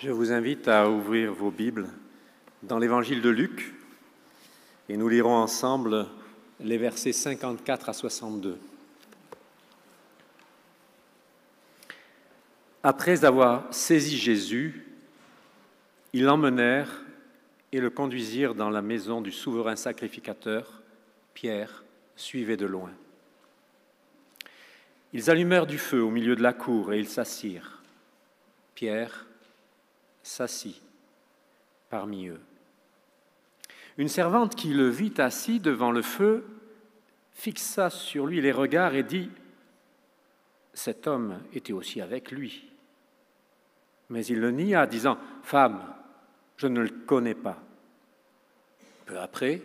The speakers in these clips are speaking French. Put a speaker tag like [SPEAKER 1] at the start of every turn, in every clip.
[SPEAKER 1] Je vous invite à ouvrir vos Bibles dans l'évangile de Luc et nous lirons ensemble les versets 54 à 62. Après avoir saisi Jésus, ils l'emmenèrent et le conduisirent dans la maison du souverain sacrificateur. Pierre suivait de loin. Ils allumèrent du feu au milieu de la cour et ils s'assirent. Pierre s'assit parmi eux. Une servante qui le vit assis devant le feu fixa sur lui les regards et dit, Cet homme était aussi avec lui. Mais il le nia, disant, Femme, je ne le connais pas. Peu après,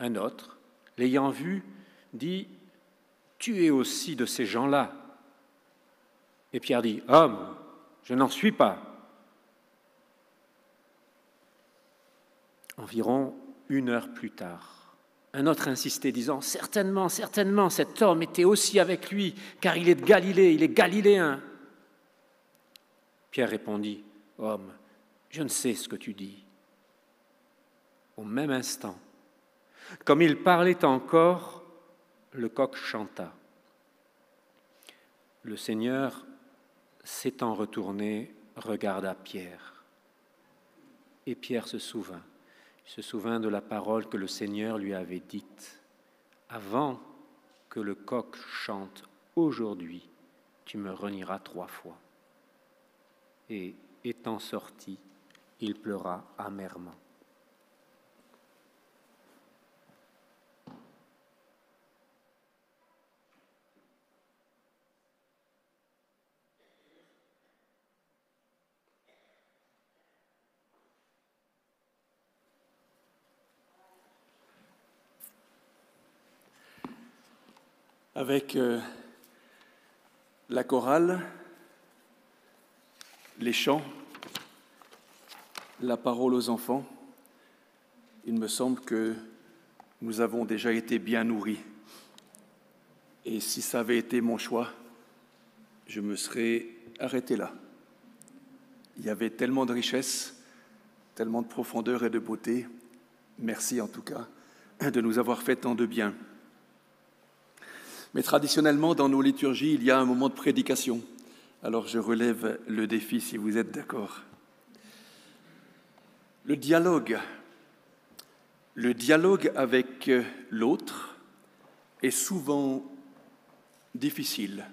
[SPEAKER 1] un autre, l'ayant vu, dit, Tu es aussi de ces gens-là. Et Pierre dit, Homme, je n'en suis pas. Environ une heure plus tard, un autre insistait, disant, Certainement, certainement, cet homme était aussi avec lui, car il est de Galilée, il est galiléen. Pierre répondit, Homme, je ne sais ce que tu dis. Au même instant, comme il parlait encore, le coq chanta. Le Seigneur, s'étant retourné, regarda Pierre. Et Pierre se souvint se souvint de la parole que le Seigneur lui avait dite. Avant que le coq chante aujourd'hui, tu me renieras trois fois. Et étant sorti, il pleura amèrement.
[SPEAKER 2] Avec euh, la chorale, les chants, la parole aux enfants, il me semble que nous avons déjà été bien nourris. Et si ça avait été mon choix, je me serais arrêté là. Il y avait tellement de richesse, tellement de profondeur et de beauté. Merci en tout cas de nous avoir fait tant de bien. Mais traditionnellement, dans nos liturgies, il y a un moment de prédication. Alors je relève le défi si vous êtes d'accord. Le dialogue, le dialogue avec l'autre est souvent difficile,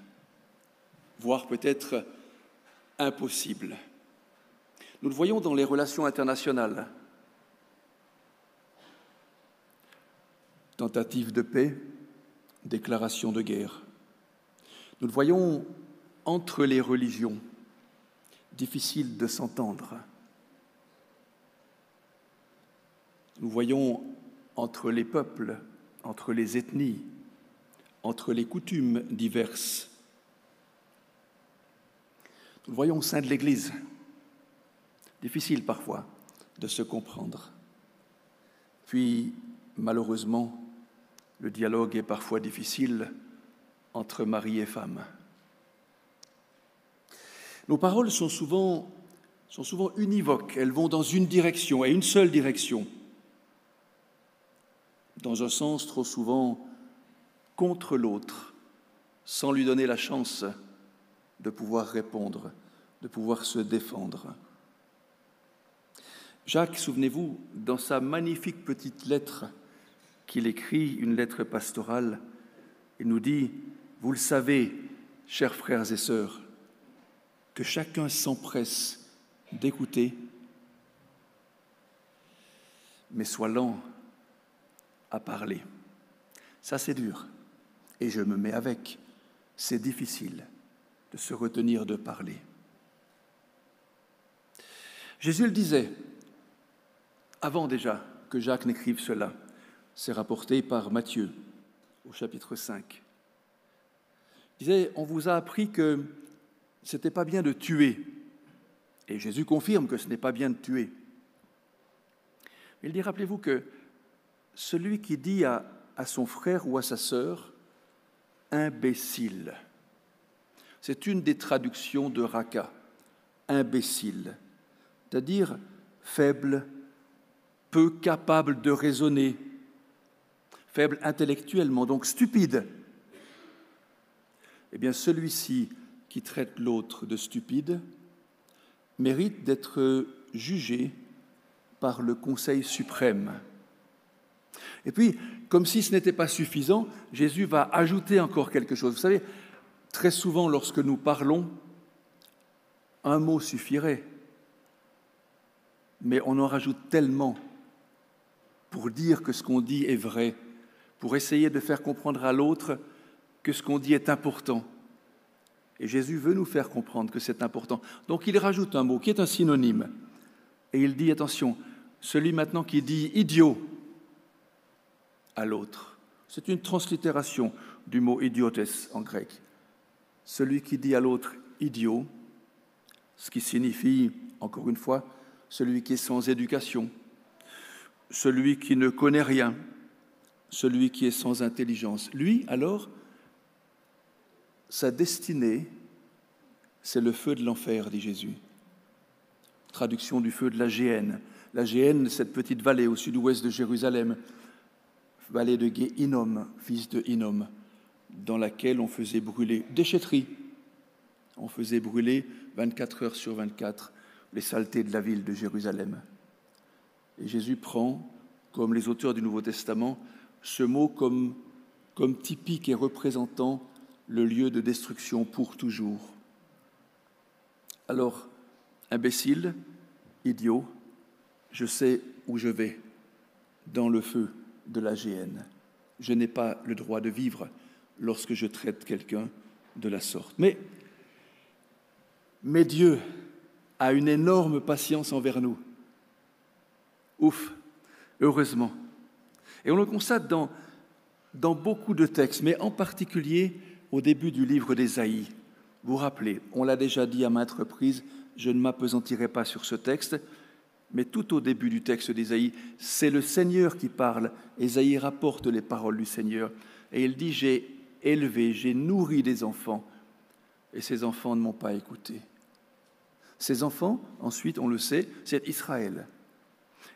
[SPEAKER 2] voire peut-être impossible. Nous le voyons dans les relations internationales. Tentative de paix, déclaration de guerre. Nous le voyons entre les religions, difficile de s'entendre. Nous voyons entre les peuples, entre les ethnies, entre les coutumes diverses. Nous le voyons au sein de l'Église, difficile parfois de se comprendre. Puis, malheureusement, le dialogue est parfois difficile entre mari et femme. Nos paroles sont souvent, univoques, elles vont dans une direction et une seule direction, dans un sens trop souvent contre l'autre, sans lui donner la chance de pouvoir répondre, de pouvoir se défendre. Jacques, souvenez-vous, dans sa magnifique petite lettre qu'il écrit une lettre pastorale et nous dit, vous le savez, chers frères et sœurs, que chacun s'empresse d'écouter, mais soit lent à parler. Ça, c'est dur. Et je me mets avec. C'est difficile de se retenir de parler. Jésus le disait, avant déjà que Jacques n'écrive cela. C'est rapporté par Matthieu au chapitre 5. Il disait, on vous a appris que ce n'était pas bien de tuer. Et Jésus confirme que ce n'est pas bien de tuer. Il dit, rappelez-vous que celui qui dit à, à son frère ou à sa sœur, imbécile, c'est une des traductions de Raka, imbécile. c'est-à-dire faible, peu capable de raisonner, faible intellectuellement, donc stupide. Eh bien, celui-ci qui traite l'autre de stupide mérite d'être jugé par le Conseil suprême. Et puis, comme si ce n'était pas suffisant, Jésus va ajouter encore quelque chose. Vous savez, très souvent lorsque nous parlons, un mot suffirait, mais on en rajoute tellement pour dire que ce qu'on dit est vrai, pour essayer de faire comprendre à l'autre que ce qu'on dit est important. Et Jésus veut nous faire comprendre que c'est important. Donc il rajoute un mot qui est un synonyme. Et il dit, attention, celui maintenant qui dit idiot à l'autre. C'est une translittération du mot idiotes en grec. Celui qui dit à l'autre idiot, ce qui signifie, encore une fois, celui qui est sans éducation, celui qui ne connaît rien, celui qui est sans intelligence. Lui, alors, sa destinée, c'est le feu de l'enfer, dit Jésus. Traduction du feu de la Géhenne. La Géhenne, cette petite vallée au sud-ouest de Jérusalem, vallée de Gué-Inom, fils de Inom, dans laquelle on faisait brûler déchetterie. On faisait brûler 24 heures sur 24 les saletés de la ville de Jérusalem. Et Jésus prend, comme les auteurs du Nouveau Testament, ce mot comme, comme typique et représentant le lieu de destruction pour toujours. Alors, imbécile, idiot, je sais où je vais, dans le feu de la géhenne. Je n'ai pas le droit de vivre lorsque je traite quelqu'un de la sorte. Mais, mais Dieu a une énorme patience envers nous. Ouf, heureusement. Et on le constate dans, dans beaucoup de textes, mais en particulier au début du livre d'Ésaïe. Vous vous rappelez, on l'a déjà dit à maintes reprises, je ne m'apesantirai pas sur ce texte, mais tout au début du texte d'Ésaïe, c'est le Seigneur qui parle. Ésaïe rapporte les paroles du Seigneur. Et il dit, j'ai élevé, j'ai nourri des enfants, et ces enfants ne m'ont pas écouté. Ces enfants, ensuite, on le sait, c'est Israël.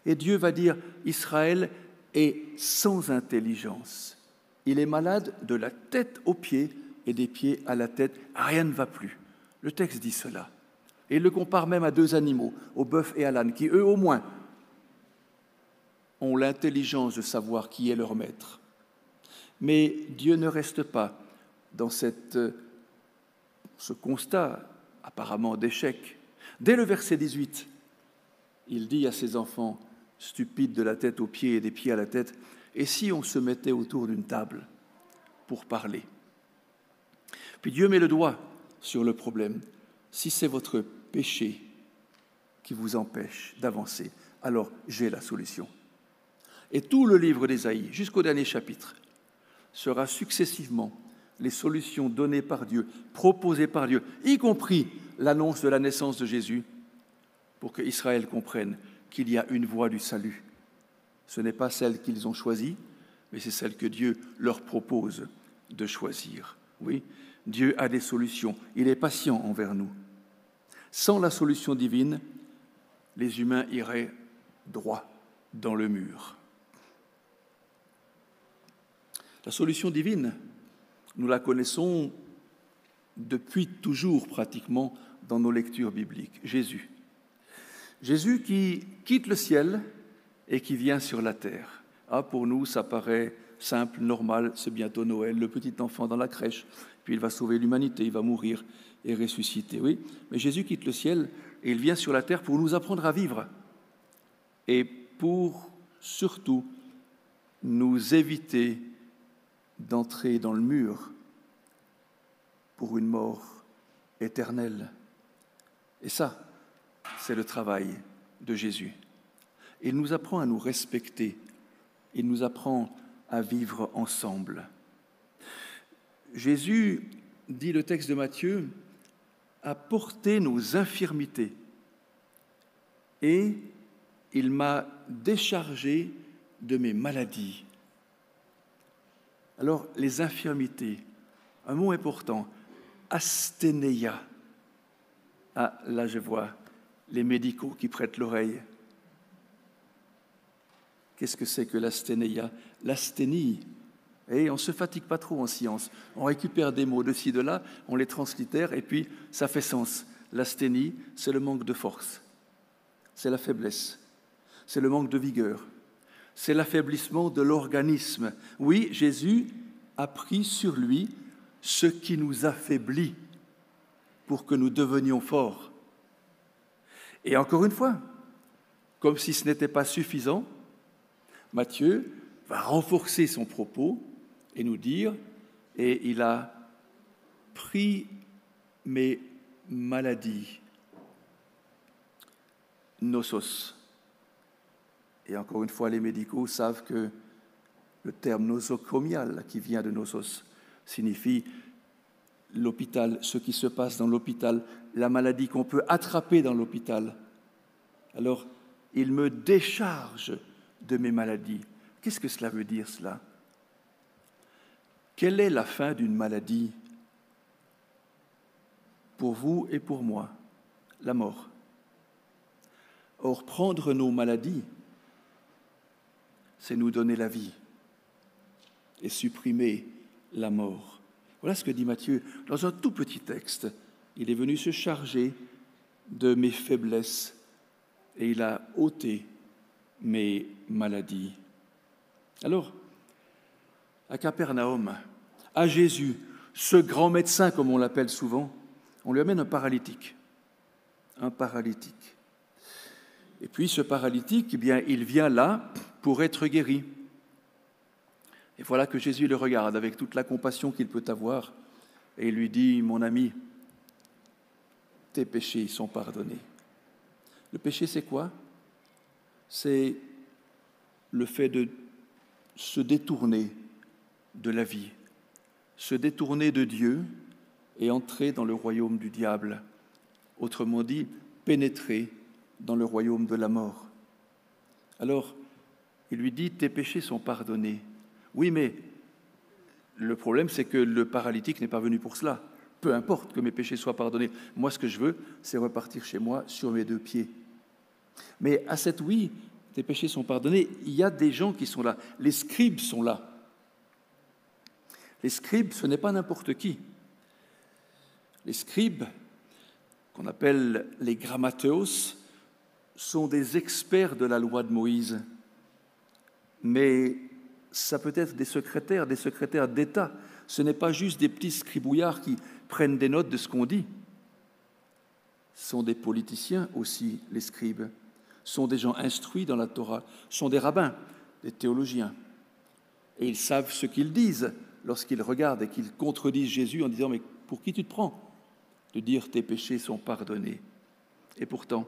[SPEAKER 2] Et Dieu va dire, Israël est sans intelligence. Il est malade de la tête aux pieds et des pieds à la tête. Rien ne va plus. Le texte dit cela. Et il le compare même à deux animaux, au bœuf et à l'âne, qui eux au moins ont l'intelligence de savoir qui est leur maître. Mais Dieu ne reste pas dans cette, ce constat apparemment d'échec. Dès le verset 18, il dit à ses enfants, stupides de la tête aux pieds et des pieds à la tête, et si on se mettait autour d'une table pour parler? Puis Dieu met le doigt sur le problème. Si c'est votre péché qui vous empêche d'avancer, alors j'ai la solution. Et tout le livre d'Ésaïe, jusqu'au dernier chapitre, sera successivement les solutions données par Dieu, proposées par Dieu, y compris l'annonce de la naissance de Jésus, pour que Israël comprenne qu'il y a une voie du salut. Ce n'est pas celle qu'ils ont choisie, mais c'est celle que Dieu leur propose de choisir. Oui, Dieu a des solutions. Il est patient envers nous. Sans la solution divine, les humains iraient droit dans le mur. La solution divine, nous la connaissons depuis toujours pratiquement dans nos lectures bibliques. Jésus. Jésus qui quitte le ciel et qui vient sur la terre. Ah, pour nous, ça paraît simple, normal, c'est bientôt Noël, le petit enfant dans la crèche, puis il va sauver l'humanité, il va mourir et ressusciter. Oui, mais Jésus quitte le ciel et il vient sur la terre pour nous apprendre à vivre et pour surtout nous éviter d'entrer dans le mur pour une mort éternelle. Et ça, c'est le travail de Jésus. Il nous apprend à nous respecter, il nous apprend à vivre ensemble. Jésus, dit le texte de Matthieu, a porté nos infirmités et il m'a déchargé de mes maladies. Alors, les infirmités, un mot important, asthénéia. Ah, là je vois les médicaux qui prêtent l'oreille. Qu'est-ce que c'est que l'asthénéia L'asthénie, et on ne se fatigue pas trop en science. On récupère des mots de ci, de là, on les translitère, et puis ça fait sens. L'asthénie, c'est le manque de force, c'est la faiblesse, c'est le manque de vigueur, c'est l'affaiblissement de l'organisme. Oui, Jésus a pris sur lui ce qui nous affaiblit pour que nous devenions forts. Et encore une fois, comme si ce n'était pas suffisant, Matthieu va renforcer son propos et nous dire, et il a pris mes maladies, nosos. Et encore une fois, les médicaux savent que le terme nosocomial, qui vient de nosos, signifie l'hôpital, ce qui se passe dans l'hôpital, la maladie qu'on peut attraper dans l'hôpital. Alors, il me décharge de mes maladies. Qu'est-ce que cela veut dire cela? Quelle est la fin d'une maladie? Pour vous et pour moi, la mort. Or, prendre nos maladies, c'est nous donner la vie et supprimer la mort. Voilà ce que dit Matthieu dans un tout petit texte. Il est venu se charger de mes faiblesses et il a ôté mes maladies. Alors, à Capernaum, à Jésus, ce grand médecin, comme on l'appelle souvent, on lui amène un paralytique. Un paralytique. Et puis ce paralytique, eh bien, il vient là pour être guéri. Et voilà que Jésus le regarde avec toute la compassion qu'il peut avoir et lui dit, mon ami, tes péchés sont pardonnés. Le péché, c'est quoi? C'est le fait de se détourner de la vie, se détourner de Dieu et entrer dans le royaume du diable. Autrement dit, pénétrer dans le royaume de la mort. Alors, il lui dit, tes péchés sont pardonnés. Oui, mais le problème, c'est que le paralytique n'est pas venu pour cela. Peu importe que mes péchés soient pardonnés. Moi, ce que je veux, c'est repartir chez moi sur mes deux pieds. Mais à cette oui, tes péchés sont pardonnés, il y a des gens qui sont là. Les scribes sont là. Les scribes, ce n'est pas n'importe qui. Les scribes, qu'on appelle les grammateos, sont des experts de la loi de Moïse. Mais ça peut être des secrétaires, des secrétaires d'État. Ce n'est pas juste des petits scribouillards qui prennent des notes de ce qu'on dit. Ce sont des politiciens aussi, les scribes. Ce sont des gens instruits dans la Torah. Ce sont des rabbins, des théologiens. Et ils savent ce qu'ils disent lorsqu'ils regardent et qu'ils contredisent Jésus en disant Mais pour qui tu te prends De dire tes péchés sont pardonnés? Et pourtant,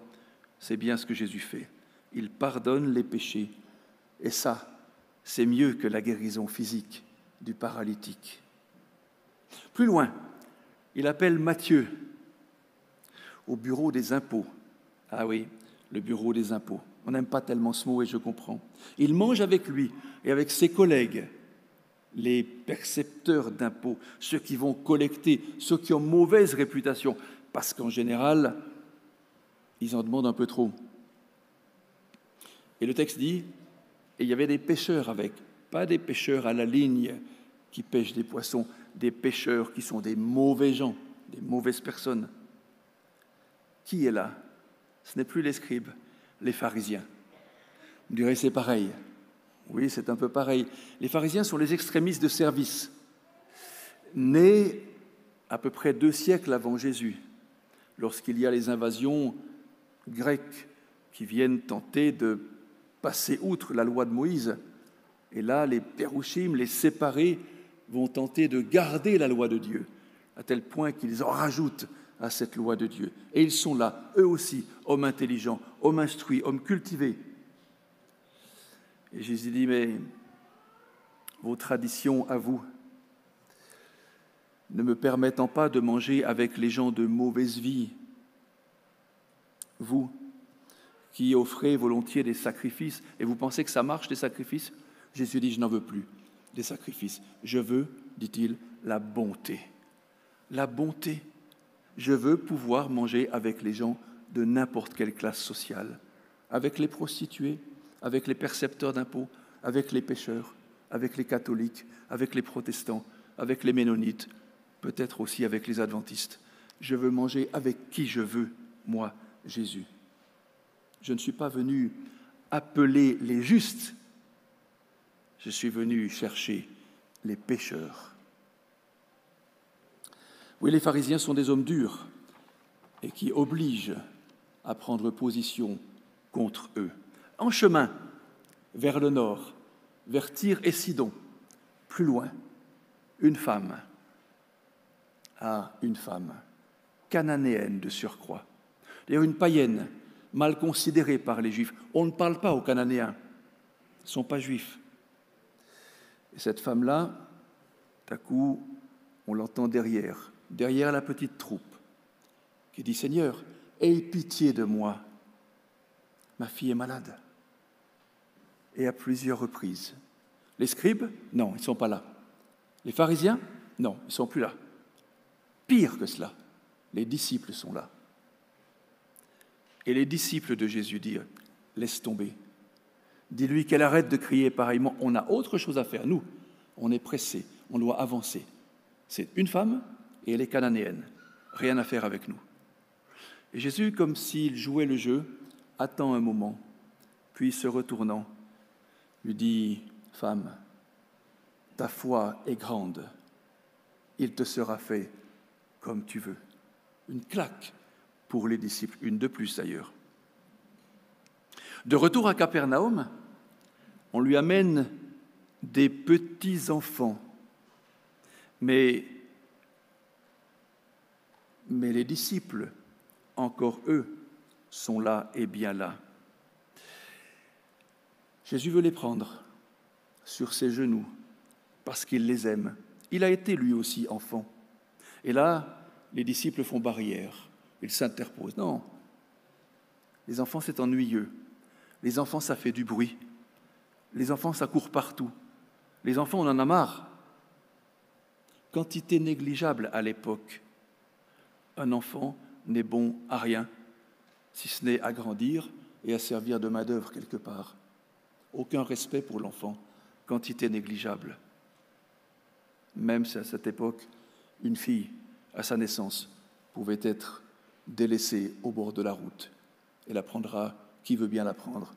[SPEAKER 2] c'est bien ce que Jésus fait. Il pardonne les péchés. Et ça, c'est mieux que la guérison physique du paralytique. Plus loin, il appelle Matthieu au bureau des impôts. Ah oui, le bureau des impôts. On n'aime pas tellement ce mot et je comprends. Il mange avec lui et avec ses collègues, les percepteurs d'impôts, ceux qui vont collecter, ceux qui ont mauvaise réputation, parce qu'en général, ils en demandent un peu trop. Et le texte dit, et il y avait des pêcheurs avec, pas des pêcheurs à la ligne qui pêchent des poissons, des pêcheurs qui sont des mauvais gens, des mauvaises personnes. Qui est là? Ce n'est plus les scribes, les pharisiens. Vous direz, c'est pareil. Oui, c'est un peu pareil. Les pharisiens sont les extrémistes de service, nés à peu près deux siècles avant Jésus, lorsqu'il y a les invasions grecques qui viennent tenter de passer outre la loi de Moïse. Et là, les pérouchim, les séparés, vont tenter de garder la loi de Dieu, à tel point qu'ils en rajoutent à cette loi de Dieu. Et ils sont là, eux aussi, hommes intelligents, hommes instruits, hommes cultivés. Et Jésus dit, mais vos traditions à vous, ne me permettant pas de manger avec les gens de mauvaise vie, vous, qui offrez volontiers des sacrifices, et vous pensez que ça marche, des sacrifices? Jésus dit, je n'en veux plus des sacrifices. Je veux, dit-il, la bonté. La bonté. Je veux pouvoir manger avec les gens de n'importe quelle classe sociale, avec les prostituées, avec les percepteurs d'impôts, avec les pêcheurs, avec les catholiques, avec les protestants, avec les ménonites, peut-être aussi avec les adventistes. Je veux manger avec qui je veux, moi, Jésus. Je ne suis pas venu appeler les justes, je suis venu chercher les pécheurs. Oui, les pharisiens sont des hommes durs et qui obligent à prendre position contre eux. En chemin, vers le nord, vers Tyr et Sidon, plus loin, une femme, à une femme, cananéenne de surcroît, d'ailleurs une païenne, mal considérée par les Juifs. On ne parle pas aux Cananéens, ils ne sont pas juifs. Et cette femme-là, d'un coup, on l'entend derrière, derrière la petite troupe, qui dit Seigneur, aie pitié de moi, ma fille est malade. Et à plusieurs reprises. Les scribes, non, ils ne sont pas là. Les pharisiens, non, ils ne sont plus là. Pire que cela, les disciples sont là. Et les disciples de Jésus disent, laisse tomber. Dis-lui qu'elle arrête de crier pareillement. On a autre chose à faire. Nous, on est pressés, on doit avancer. C'est une femme et elle est cananéenne. Rien à faire avec nous. Et Jésus, comme s'il jouait le jeu, attend un moment, puis se retournant, lui dit, Femme, ta foi est grande, il te sera fait comme tu veux. Une claque pour les disciples, une de plus d'ailleurs. De retour à Capernaum, on lui amène des petits-enfants, mais, mais les disciples, encore eux, sont là et bien là. Jésus veut les prendre sur ses genoux parce qu'il les aime. Il a été lui aussi enfant. Et là, les disciples font barrière, ils s'interposent. Non, les enfants, c'est ennuyeux. Les enfants, ça fait du bruit. Les enfants, ça court partout. Les enfants, on en a marre. Quantité négligeable à l'époque. Un enfant n'est bon à rien, si ce n'est à grandir et à servir de main-d'œuvre quelque part. Aucun respect pour l'enfant, quantité négligeable. Même si à cette époque, une fille, à sa naissance, pouvait être délaissée au bord de la route. Elle apprendra qui veut bien la prendre,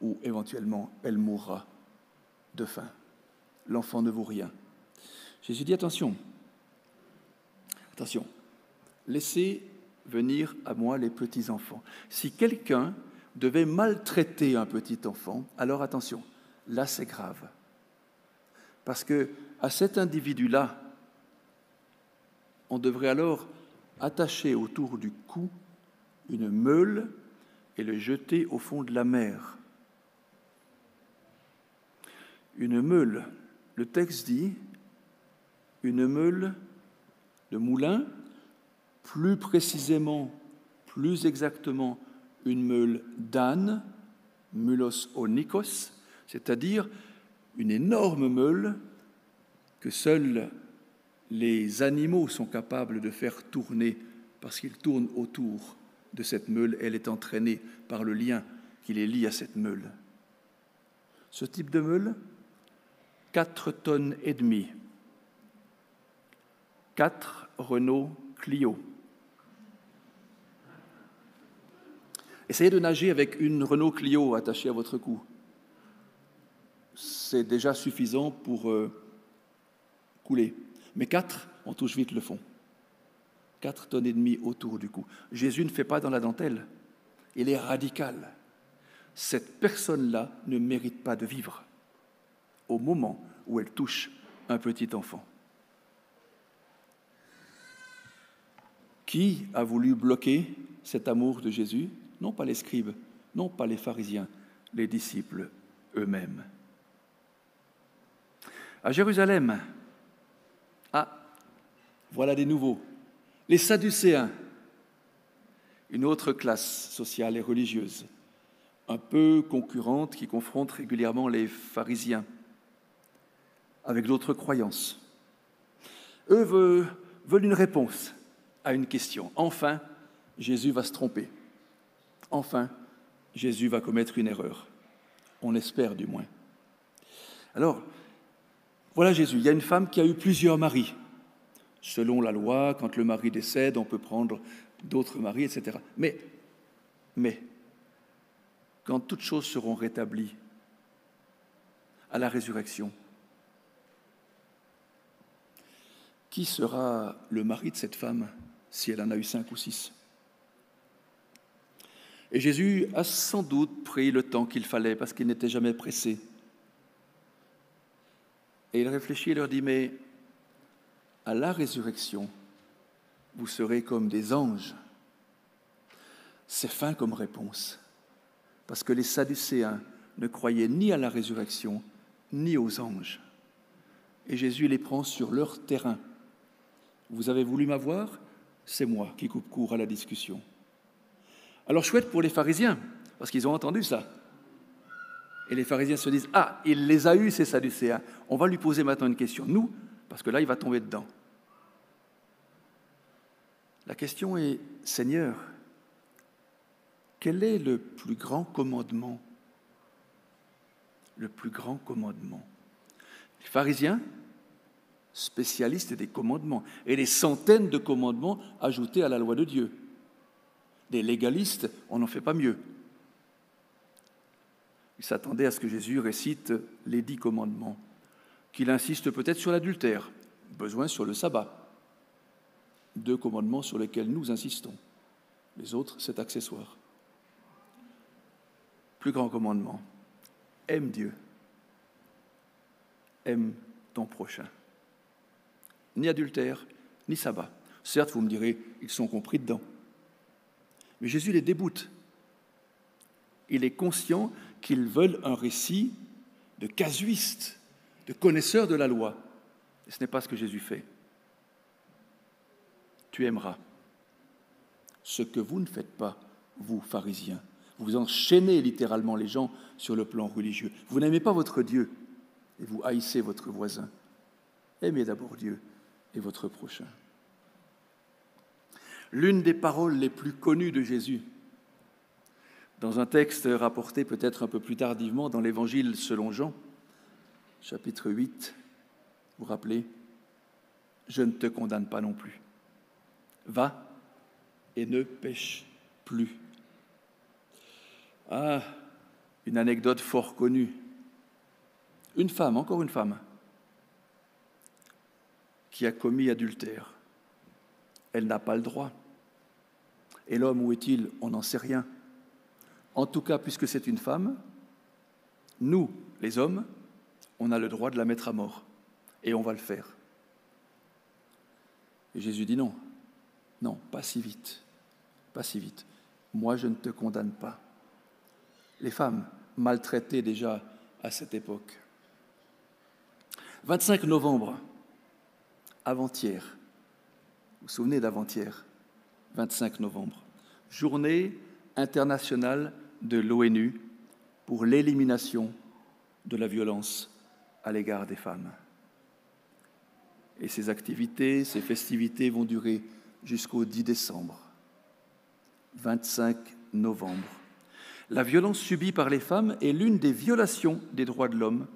[SPEAKER 2] ou éventuellement elle mourra de faim. L'enfant ne vaut rien. Jésus dit attention, attention, laissez venir à moi les petits-enfants. Si quelqu'un devait maltraiter un petit enfant, alors attention, là c'est grave. Parce que à cet individu-là, on devrait alors attacher autour du cou une meule et le jeter au fond de la mer. Une meule, le texte dit, une meule de moulin, plus précisément, plus exactement, une meule d'âne, mulos onikos, c'est-à-dire une énorme meule que seuls les animaux sont capables de faire tourner parce qu'ils tournent autour de cette meule, elle est entraînée par le lien qui les lie à cette meule. Ce type de meule, 4 tonnes et demie, 4 Renault Clio. Essayez de nager avec une Renault Clio attachée à votre cou. C'est déjà suffisant pour euh, couler. Mais quatre, on touche vite le fond. Quatre tonnes et demie autour du cou. Jésus ne fait pas dans la dentelle. Il est radical. Cette personne-là ne mérite pas de vivre au moment où elle touche un petit enfant. Qui a voulu bloquer cet amour de Jésus? Non pas les scribes, non pas les pharisiens, les disciples eux-mêmes. À Jérusalem, voilà des nouveaux, les Sadducéens, une autre classe sociale et religieuse, un peu concurrente qui confronte régulièrement les pharisiens avec d'autres croyances. Eux veulent une réponse à une question. Enfin, Jésus va se tromper. Enfin, Jésus va commettre une erreur. On espère du moins. Alors, voilà Jésus. Il y a une femme qui a eu plusieurs maris. Selon la loi, quand le mari décède, on peut prendre d'autres maris, etc. Mais, mais, quand toutes choses seront rétablies à la résurrection, qui sera le mari de cette femme si elle en a eu cinq ou six? Et Jésus a sans doute pris le temps qu'il fallait parce qu'il n'était jamais pressé. Et il réfléchit et leur dit, mais à la résurrection, vous serez comme des anges. C'est fin comme réponse, parce que les Sadducéens ne croyaient ni à la résurrection, ni aux anges. Et Jésus les prend sur leur terrain. Vous avez voulu m'avoir? C'est moi qui coupe court à la discussion. Alors chouette pour les pharisiens, parce qu'ils ont entendu ça. Et les pharisiens se disent, ah, il les a eus, ces Sadducéens. On va lui poser maintenant une question, nous, parce que là, il va tomber dedans. La question est, Seigneur, quel est le plus grand commandement? Le plus grand commandement. Les pharisiens, spécialistes des commandements, et des centaines de commandements ajoutés à la loi de Dieu. Des légalistes, on n'en fait pas mieux. Ils s'attendaient à ce que Jésus récite les dix commandements, qu'il insiste peut-être sur l'adultère, besoin sur le sabbat deux commandements sur lesquels nous insistons. Les autres, c'est accessoire. Plus grand commandement, aime Dieu, aime ton prochain. Ni adultère, ni sabbat. Certes, vous me direz, ils sont compris dedans. Mais Jésus les déboute. Il est conscient qu'ils veulent un récit de casuistes, de connaisseurs de la loi. Et ce n'est pas ce que Jésus fait tu aimeras. Ce que vous ne faites pas, vous, pharisiens. Vous enchaînez littéralement les gens sur le plan religieux. Vous n'aimez pas votre Dieu et vous haïssez votre voisin. Aimez d'abord Dieu et votre prochain. L'une des paroles les plus connues de Jésus, dans un texte rapporté peut-être un peu plus tardivement dans l'Évangile selon Jean, chapitre 8, vous vous rappelez, je ne te condamne pas non plus va et ne pêche plus. Ah, une anecdote fort connue. Une femme, encore une femme, qui a commis adultère. Elle n'a pas le droit. Et l'homme, où est-il? On n'en sait rien. En tout cas, puisque c'est une femme, nous, les hommes, on a le droit de la mettre à mort. Et on va le faire. Et Jésus dit non. Non, pas si vite, pas si vite. Moi, je ne te condamne pas. Les femmes maltraitées déjà à cette époque. 25 novembre, avant-hier, vous vous souvenez d'avant-hier, 25 novembre, journée internationale de l'ONU pour l'élimination de la violence à l'égard des femmes. Et ces activités, ces festivités vont durer jusqu'au 10 décembre, 25 novembre. La violence subie par les femmes est l'une des violations des droits de l'homme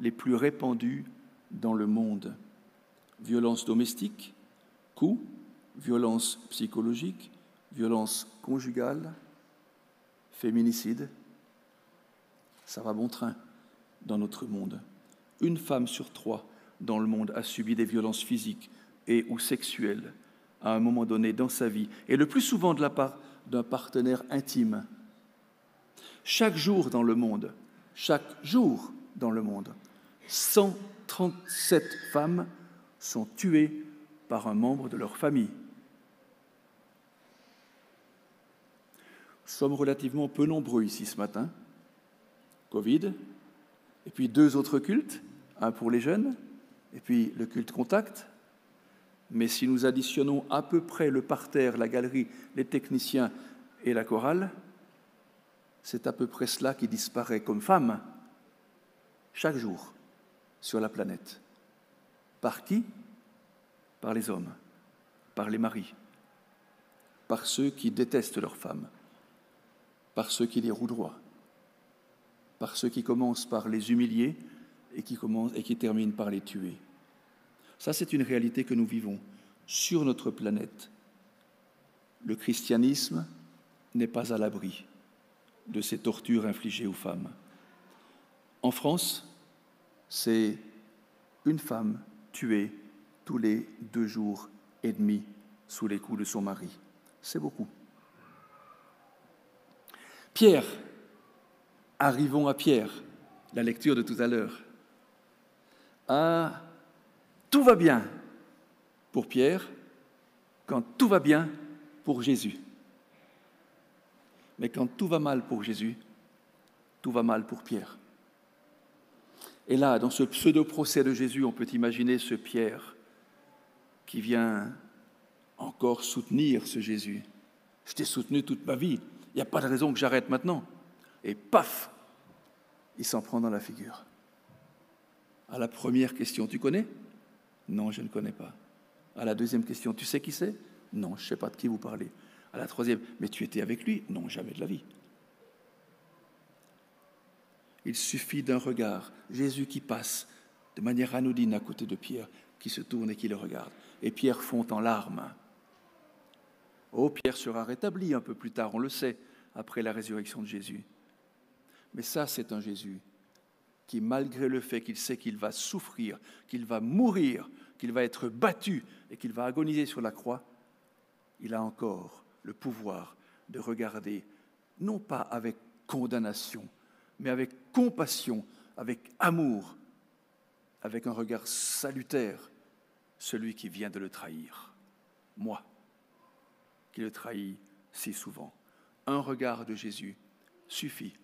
[SPEAKER 2] les plus répandues dans le monde. Violence domestique, coups, violence psychologique, violence conjugale, féminicide. Ça va bon train dans notre monde. Une femme sur trois dans le monde a subi des violences physiques et ou sexuelles à un moment donné dans sa vie, et le plus souvent de la part d'un partenaire intime. Chaque jour dans le monde, chaque jour dans le monde, 137 femmes sont tuées par un membre de leur famille. Nous sommes relativement peu nombreux ici ce matin. Covid, et puis deux autres cultes, un pour les jeunes, et puis le culte contact, mais si nous additionnons à peu près le parterre, la galerie, les techniciens et la chorale, c'est à peu près cela qui disparaît comme femme chaque jour sur la planète. Par qui? Par les hommes, par les maris, par ceux qui détestent leurs femmes, par ceux qui les roudoient, par ceux qui commencent par les humilier et qui, et qui terminent par les tuer. Ça, c'est une réalité que nous vivons sur notre planète. Le christianisme n'est pas à l'abri de ces tortures infligées aux femmes. En France, c'est une femme tuée tous les deux jours et demi sous les coups de son mari. C'est beaucoup. Pierre, arrivons à Pierre, la lecture de tout à l'heure. Tout va bien pour Pierre quand tout va bien pour Jésus. Mais quand tout va mal pour Jésus, tout va mal pour Pierre. Et là, dans ce pseudo-procès de Jésus, on peut imaginer ce Pierre qui vient encore soutenir ce Jésus. Je t'ai soutenu toute ma vie, il n'y a pas de raison que j'arrête maintenant. Et paf, il s'en prend dans la figure. À la première question, tu connais? Non, je ne connais pas. À la deuxième question, tu sais qui c'est? Non, je ne sais pas de qui vous parlez. À la troisième, mais tu étais avec lui? Non, jamais de la vie. Il suffit d'un regard, Jésus qui passe de manière anodine à côté de Pierre, qui se tourne et qui le regarde. Et Pierre fond en larmes. Oh, Pierre sera rétabli un peu plus tard, on le sait, après la résurrection de Jésus. Mais ça, c'est un Jésus qui, malgré le fait qu'il sait qu'il va souffrir, qu'il va mourir, qu'il va être battu et qu'il va agoniser sur la croix, il a encore le pouvoir de regarder, non pas avec condamnation, mais avec compassion, avec amour, avec un regard salutaire, celui qui vient de le trahir, moi, qui le trahis si souvent. Un regard de Jésus suffit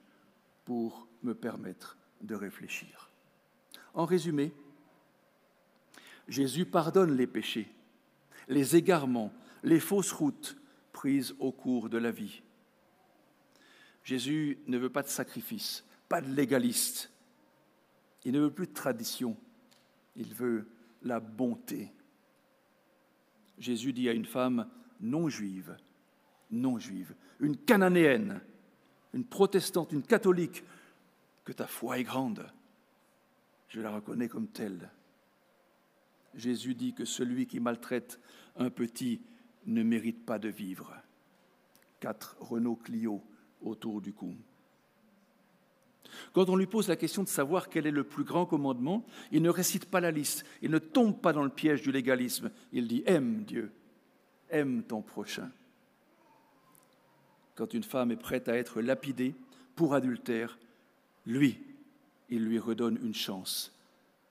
[SPEAKER 2] pour me permettre de réfléchir. En résumé, Jésus pardonne les péchés, les égarements, les fausses routes prises au cours de la vie. Jésus ne veut pas de sacrifice, pas de légaliste. Il ne veut plus de tradition, il veut la bonté. Jésus dit à une femme non juive, non juive, une cananéenne, une protestante, une catholique, que ta foi est grande. Je la reconnais comme telle. Jésus dit que celui qui maltraite un petit ne mérite pas de vivre. Quatre Renault Clio autour du cou. Quand on lui pose la question de savoir quel est le plus grand commandement, il ne récite pas la liste, il ne tombe pas dans le piège du légalisme. Il dit Aime Dieu, aime ton prochain. Quand une femme est prête à être lapidée pour adultère, lui, il lui redonne une chance.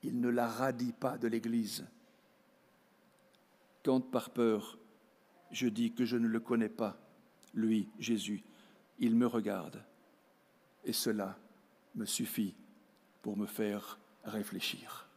[SPEAKER 2] Il ne la radie pas de l'Église. Quand par peur, je dis que je ne le connais pas, lui, Jésus, il me regarde. Et cela me suffit pour me faire réfléchir.